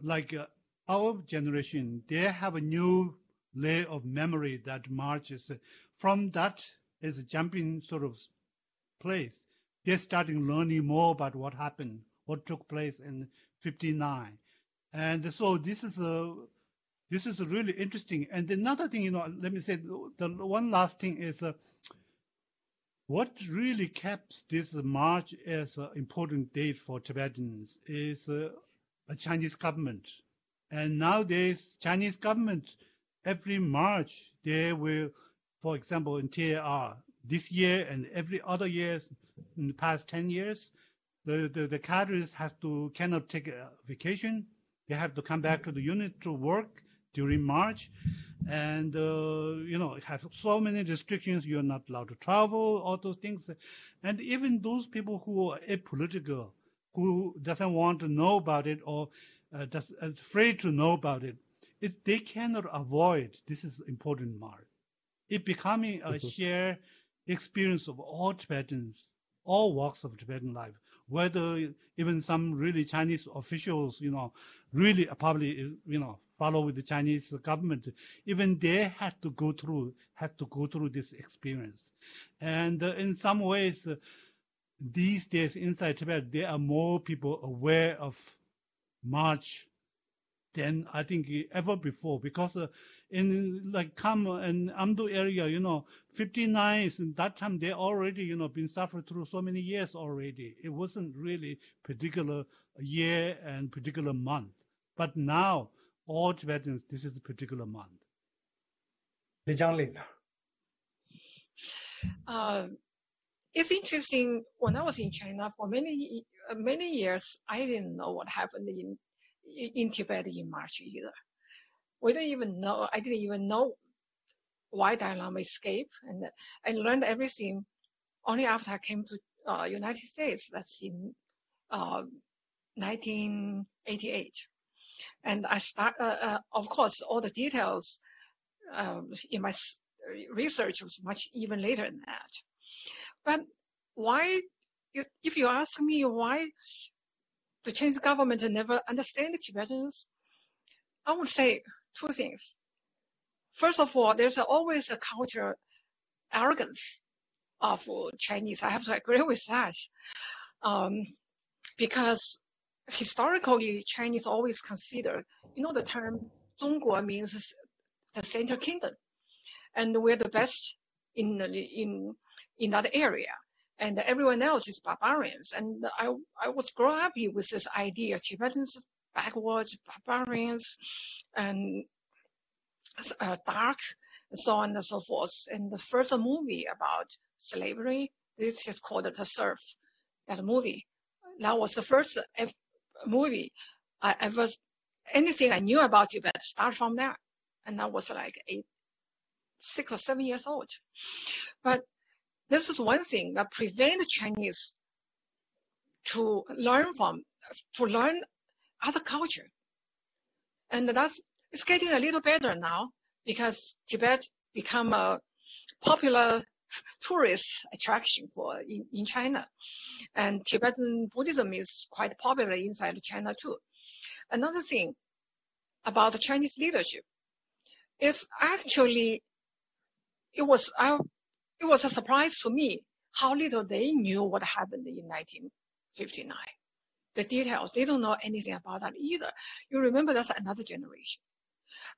like uh, our generation, they have a new layer of memory that marches from that is a jumping sort of place. They're starting learning more about what happened, what took place in 59. And so this is a this is really interesting. And another thing, you know, let me say the one last thing is uh, what really kept this March as an important date for Tibetans is uh, a Chinese government. And nowadays, Chinese government every March they will, for example, in TAR this year and every other year in the past 10 years, the, the, the cadres have to cannot take a vacation. They have to come back to the unit to work during March. And, uh, you know, have so many restrictions. You're not allowed to travel, all those things. And even those people who are apolitical, who doesn't want to know about it or uh, just afraid to know about it, it, they cannot avoid, this is important mark, it becoming a mm-hmm. shared experience of all Tibetans, all walks of Tibetan life, whether even some really Chinese officials, you know, really probably, you know, follow with the Chinese government, even they had to go through, had to go through this experience. And uh, in some ways, uh, these days inside Tibet, there are more people aware of March than I think ever before because uh, in like Kham and Amdo area, you know, 59 is that time they already, you know, been suffered through so many years already. It wasn't really particular year and particular month. But now all Tibetans, this is a particular month. Li Jianglin. Uh, it's interesting. When I was in China for many many years, I didn't know what happened in in Tibet in March either. We don't even know, I didn't even know why Dalai Lama escaped and I learned everything only after I came to uh, United States. That's in uh, 1988. And I start, uh, uh, of course, all the details um, in my research was much even later than that. But why, if you ask me why the Chinese government never understand the Tibetans? I would say two things. First of all, there's always a culture arrogance of Chinese. I have to agree with that. Um, because historically, Chinese always consider, you know, the term 中国 means the center kingdom. And we're the best in, in, in that area and everyone else is barbarians. And I, I was growing up with this idea, Tibetans backwards, barbarians, and uh, dark, so on and so forth. And the first movie about slavery, this is called The Serf, that movie. That was the first movie I ever, anything I knew about Tibet started from that. And I was like eight, six or seven years old. But this is one thing that prevent Chinese to learn from, to learn other culture. And that's, it's getting a little better now because Tibet become a popular tourist attraction for in, in China. And Tibetan Buddhism is quite popular inside China too. Another thing about the Chinese leadership is actually it was I, it was a surprise to me how little they knew what happened in 1959. The details, they don't know anything about that either. You remember that's another generation.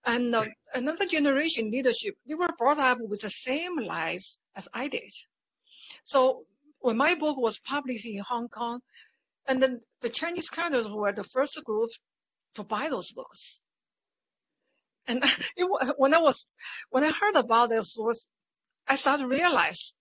And uh, another generation leadership, they were brought up with the same lies as I did. So when my book was published in Hong Kong, and then the Chinese counters were the first group to buy those books. And *laughs* it, when I was, when I heard about this, was I started to realize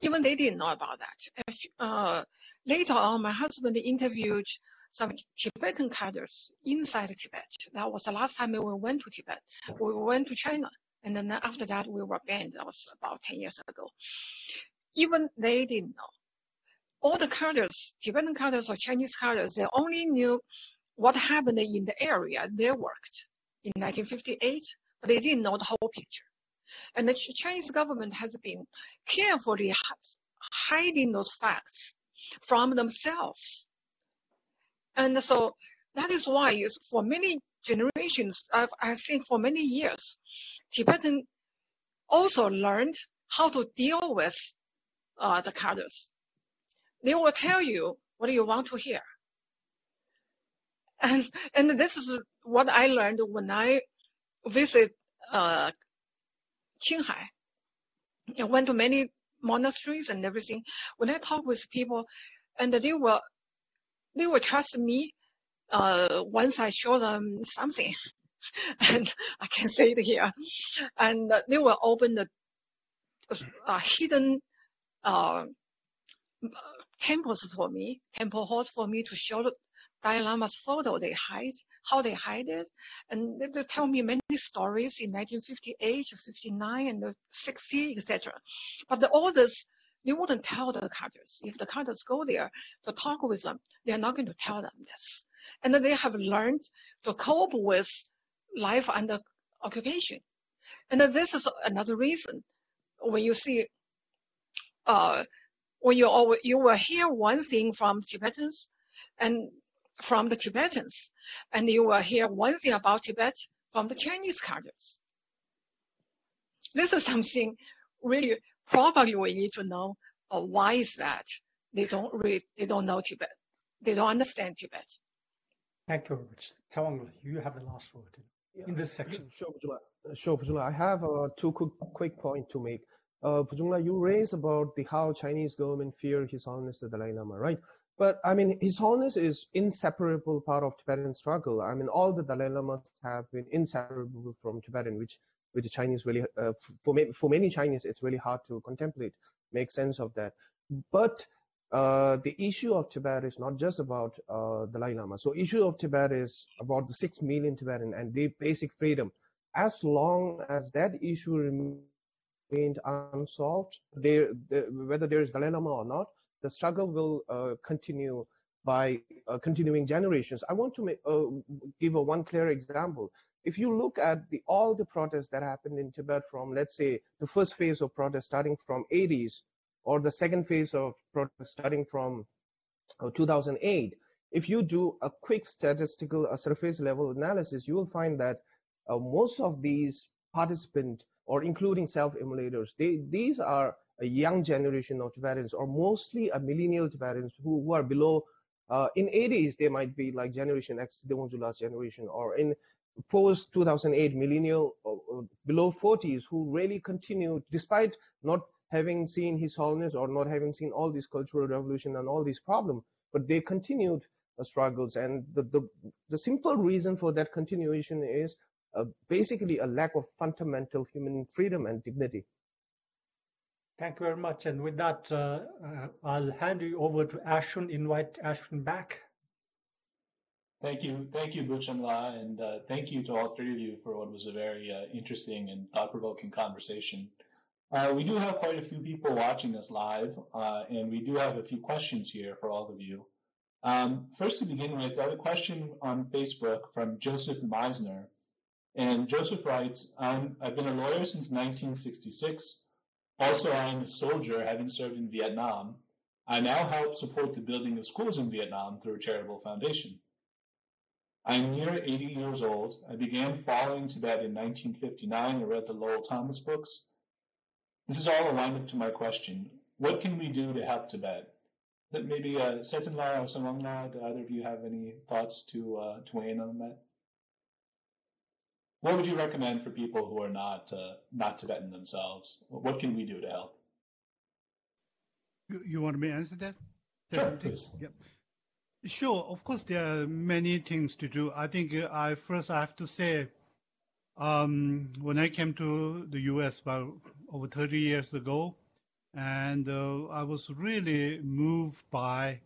even they didn't know about that. Uh, later on, my husband interviewed some Tibetan cadres inside Tibet. That was the last time we went to Tibet. We went to China. And then after that, we were banned. That was about 10 years ago. Even they didn't know. All the cadres, Tibetan cadres or Chinese cadres, they only knew what happened in the area they worked in 1958, but they didn't know the whole picture. And the Chinese government has been carefully hiding those facts from themselves and so that is why for many generations, I've, I think for many years, Tibetan also learned how to deal with uh, the cadres. They will tell you what you want to hear. And, and this is what I learned when I visit uh, Qinghai. I went to many monasteries and everything. When I talk with people, and they will they will trust me uh, once I show them something. *laughs* and I can say it here. And they will open the uh, hidden uh, temples for me, temple halls for me to show Dalai Lama's photo they hide, how they hide it. And they, they tell me many stories in 1958, 59, and 60, etc. But the, this they wouldn't tell the cadres. If the cadres go there to talk with them, they're not going to tell them this. And they have learned to cope with life under occupation. And this is another reason when you see, uh, when you always, you will hear one thing from Tibetans and from the Tibetans, and you will hear one thing about Tibet from the Chinese cadres. This is something really probably we need to know uh, why is that they don't read, they don't know Tibet, they don't understand Tibet. Thank you very much. Tsewang, you have the last word in this section. Sure, Pujungla. Sure, Pujungla. I have uh, two quick, quick points to make. Uh, Pujungla, you raised about the how Chinese government fear His Holiness the Dalai Lama, right? But I mean, His Holiness is inseparable part of Tibetan struggle. I mean, all the Dalai Lamas have been inseparable from Tibetan, which which the Chinese really, uh, for, for many Chinese, it's really hard to contemplate, make sense of that. But uh, the issue of Tibet is not just about uh, Dalai Lama. So issue of Tibet is about the six million Tibetan and their basic freedom. As long as that issue remained unsolved, there, the, whether there is Dalai Lama or not, the struggle will uh, continue by uh, continuing generations. I want to make, uh, give a one clear example if you look at the, all the protests that happened in Tibet from, let's say, the first phase of protest starting from 80s, or the second phase of protest starting from uh, 2008, if you do a quick statistical uh, surface level analysis, you will find that uh, most of these participants, or including self-immolators, they, these are a young generation of Tibetans, or mostly a millennial Tibetans who, who are below uh, in 80s, they might be like Generation X, the one to last generation, or in post 2008 millennial uh, uh, below 40s who really continue despite not having seen his holiness or not having seen all this cultural revolution and all these problems but they continued the struggles and the, the, the simple reason for that continuation is uh, basically a lack of fundamental human freedom and dignity. Thank you very much. And with that, uh, uh, I'll hand you over to Ashwin, invite Ashwin back. Thank you. Thank you, Buchan La, and uh, thank you to all three of you for what was a very uh, interesting and thought-provoking conversation. Uh, we do have quite a few people watching us live, and we do have a few questions here for all of you. Um, first, to begin with, I have a question on Facebook from Joseph Meisner. And Joseph writes, I've been a lawyer since 1966 also, I am a soldier having served in Vietnam. I now help support the building of schools in Vietnam through a charitable foundation. I am near 80 years old. I began following Tibet in 1959 and read the Lowell Thomas books. This is all a lineup to my question. What can we do to help Tibet? That maybe uh, Setanla or Samangla, do either of you have any thoughts to, uh, to weigh in on that? What would you recommend for people who are not uh, not Tibetan themselves? What can we do to help? You, want me to answer that? Sure, please. Yep. Sure. Of course, there are many things to do. I think uh, I first I have to say, um, when I came to the U.S. about over 30 years ago, and uh, I was really moved by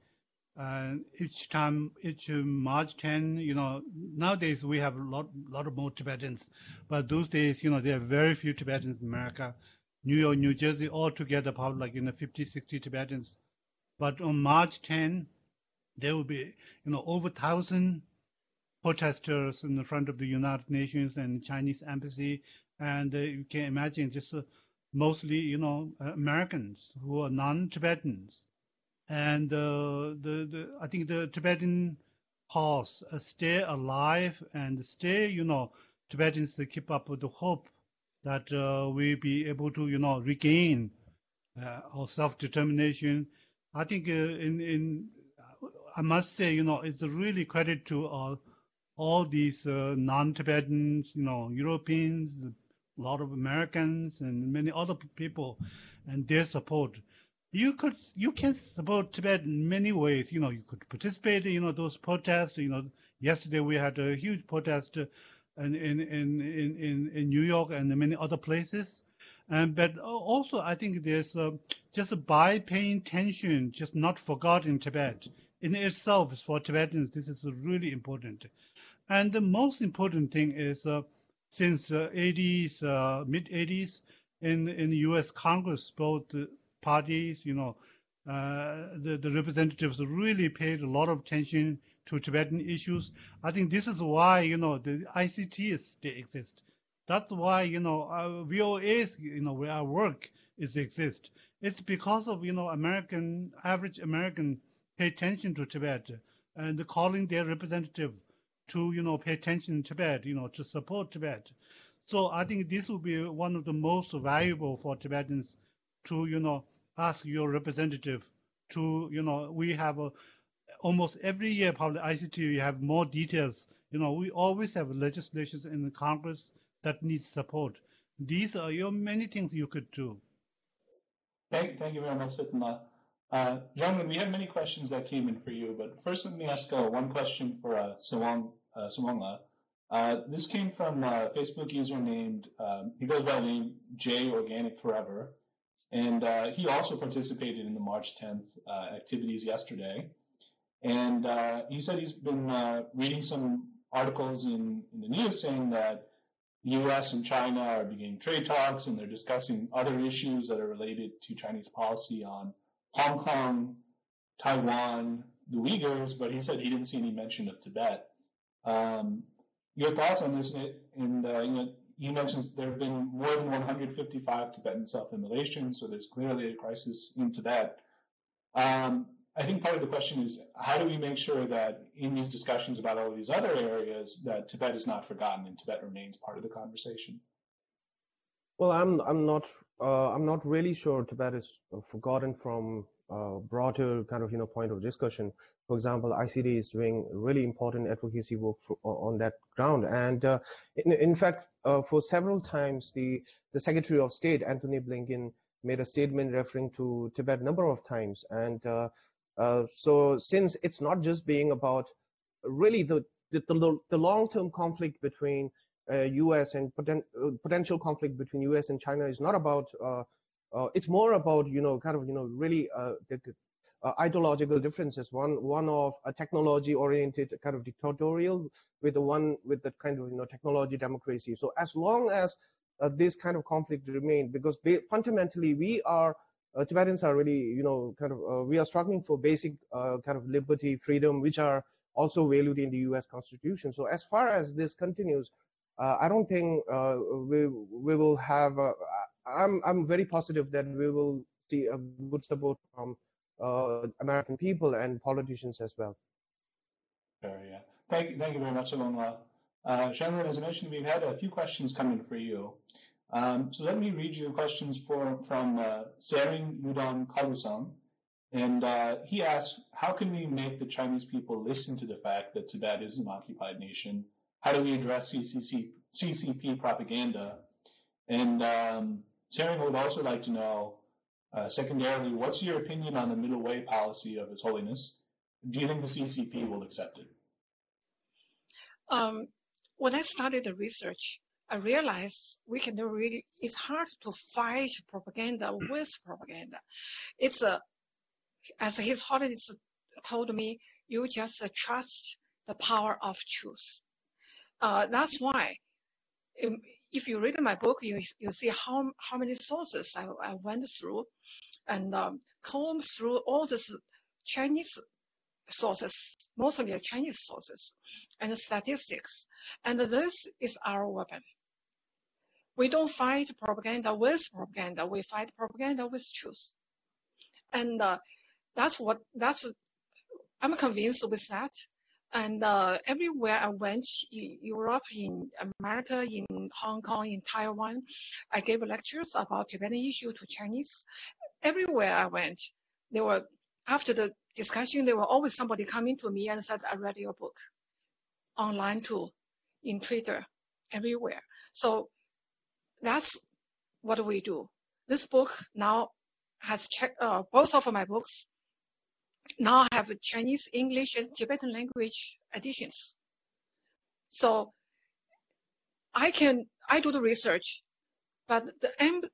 and each time, each March 10, you know, nowadays we have a lot, lot of more Tibetans, but those days, you know, there are very few Tibetans in America. New York, New Jersey, all together, probably like you know 50, 60 Tibetans. But on March 10, there will be, you know, over thousand protesters in front of the United Nations and Chinese embassy, and uh, you can imagine just uh, mostly, you know, Americans who are non-Tibetans and uh, the, the I think the Tibetan cause uh, stay alive and stay, you know, Tibetans keep up with the hope that uh, we be able to, you know, regain uh, our self-determination. I think uh, in in I must say, you know, it's really credit to all these uh, non-Tibetans, you know, Europeans, a lot of Americans, and many other people, and their support you could you can support Tibet in many ways. You know, you could participate. You know, those protests. You know, yesterday we had a huge protest in in in in, in New York and many other places. And but also, I think there's uh, just by paying attention, just not forgotten Tibet in itself for Tibetans. This is really important. And the most important thing is uh, since uh, 80s, uh, mid 80s, in in the U.S. Congress, both parties, you know, uh, the, the representatives really paid a lot of attention to Tibetan issues. I think this is why, you know, the ICTs, they exist. That's why, you know, our VOAs, you know, where our work is exist. It's because of, you know, American, average American pay attention to Tibet and calling their representative to, you know, pay attention to Tibet, you know, to support Tibet. So I think this will be one of the most valuable for Tibetans to, you know, ask your representative to, you know, we have a, almost every year, probably ICT, you have more details. You know, we always have legislations in the Congress that needs support. These are your many things you could do. Thank, thank you very much, Sitma. Uh, we have many questions that came in for you, but first let me ask uh, one question for uh, Tsewang, uh, Uh, this came from a Facebook user named, um, he goes by the name J Organic Forever. And uh, he also participated in the March 10th uh, activities yesterday. And uh, he said he's been uh, reading some articles in, in the news saying that the US and China are beginning trade talks and they're discussing other issues that are related to Chinese policy on Hong Kong, Taiwan, the Uyghurs, but he said he didn't see any mention of Tibet. Um, your thoughts on this? And uh, you know, he mentions there have been more than 155 Tibetan self-immolations, so there's clearly a crisis in Tibet. Um, I think part of the question is how do we make sure that in these discussions about all these other areas that Tibet is not forgotten and Tibet remains part of the conversation? Well, I'm I'm not uh, I'm not really sure Tibet is forgotten from a broader kind of you know point of discussion. For example, ICT is doing really important advocacy work for, on that ground. And uh, in, in, fact, uh, for several times, the, the Secretary of State, Antony Blinken, made a statement referring to Tibet number of times. And uh, uh so since it's not just being about really the, the, the long-term conflict between uh, U.S. and poten- uh, potential conflict between U.S. and China is not about. Uh, uh, it's more about you know kind of you know really uh, the, ideological differences. One one of a technology-oriented kind of dictatorial with the one with the kind of you know technology democracy. So as long as this kind of conflict remain, because fundamentally we are uh, Tibetans are really, you know, kind of, uh, we are struggling for basic uh, kind of liberty, freedom, which are also valued in the U.S. Constitution. So as far as this continues, uh, I don't think uh, we we will have. A, I'm I'm very positive that we will see a good support from uh, American people and politicians as well. Sure, yeah. Thank you, thank you very much, Alonla. Uh, as I mentioned, we've had a few questions coming for you. Um, so let me read you questions for, from uh, Sering Yudon Kalusang. And uh, he asked, how can we make the Chinese people listen to the fact that Tibet is an occupied nation? How do we address CCC, CCP propaganda? And um, Sering would also like to know, uh, secondarily, what's your opinion on the middle way policy of His Holiness? Do you think the CCP will accept it? Um, when I started the research, I realized we can really, it's hard to fight propaganda with propaganda. It's a, as His Holiness told me, you just trust the power of truth. Uh, that's why, if you read my book, you you see how how many sources I, I went through, and um, combed through all these Chinese sources, mostly Chinese sources, and statistics, and this is our weapon. We don't fight propaganda with propaganda. We fight propaganda with truth. And uh, that's what, that's, I'm convinced with that. And uh, everywhere I went, in Europe, in America, in Hong Kong, in Taiwan, I gave lectures about Tibetan issue to Chinese. Everywhere I went, there were, after the discussion, there were always somebody coming to me and said, I read your book online too, in Twitter, everywhere. So that's what we do. This book now has checked, uh, both of my books now have Chinese, English, and Tibetan language editions. So I can, I do the research, but the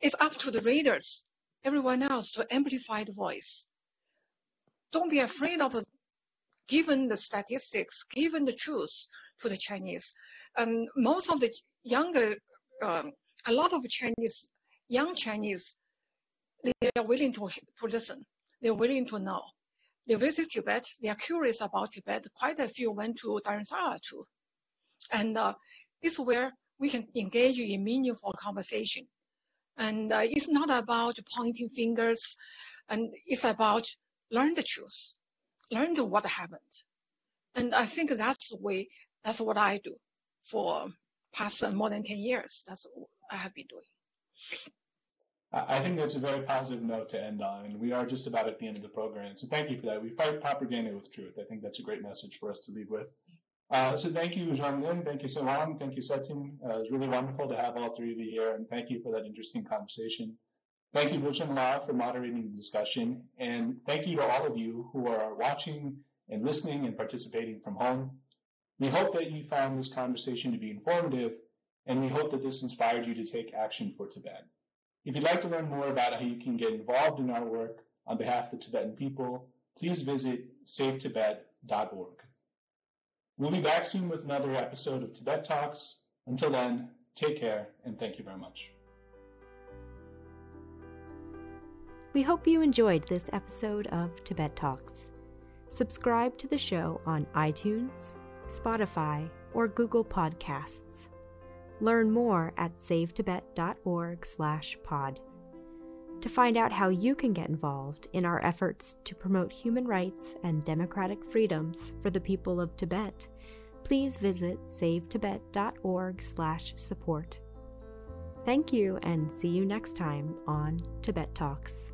it's up to the readers, everyone else to amplify the voice. Don't be afraid of given the statistics, given the truth to the Chinese. And most of the younger um, a lot of Chinese, young Chinese, they are willing to, to listen. They're willing to know. They visit Tibet. They are curious about Tibet. Quite a few went to Dharamsala too. And uh, it's where we can engage in meaningful conversation. And uh, it's not about pointing fingers, and it's about learn the truth, learn what happened. And I think that's the way, that's what I do for past more than 10 years. That's what I have been doing. I think that's a very positive note to end on, and we are just about at the end of the program. So thank you for that. We fight propaganda with truth. I think that's a great message for us to leave with. Uh, so thank you, Jianglin. Thank you, Soham. Thank you, Setin. Uh, it was really wonderful to have all three of you here, and thank you for that interesting conversation. Thank you, Buchen La, for moderating the discussion, and thank you to all of you who are watching and listening and participating from home. We hope that you found this conversation to be informative, and we hope that this inspired you to take action for Tibet. If you'd like to learn more about how you can get involved in our work on behalf of the Tibetan people, please visit savetibet.org. We'll be back soon with another episode of Tibet Talks. Until then, take care and thank you very much. We hope you enjoyed this episode of Tibet Talks. Subscribe to the show on iTunes, Spotify, or Google Podcasts. Learn more at savetibet.org/pod. To find out how you can get involved in our efforts to promote human rights and democratic freedoms for the people of Tibet, please visit savetibet.org/support. Thank you and see you next time on Tibet Talks.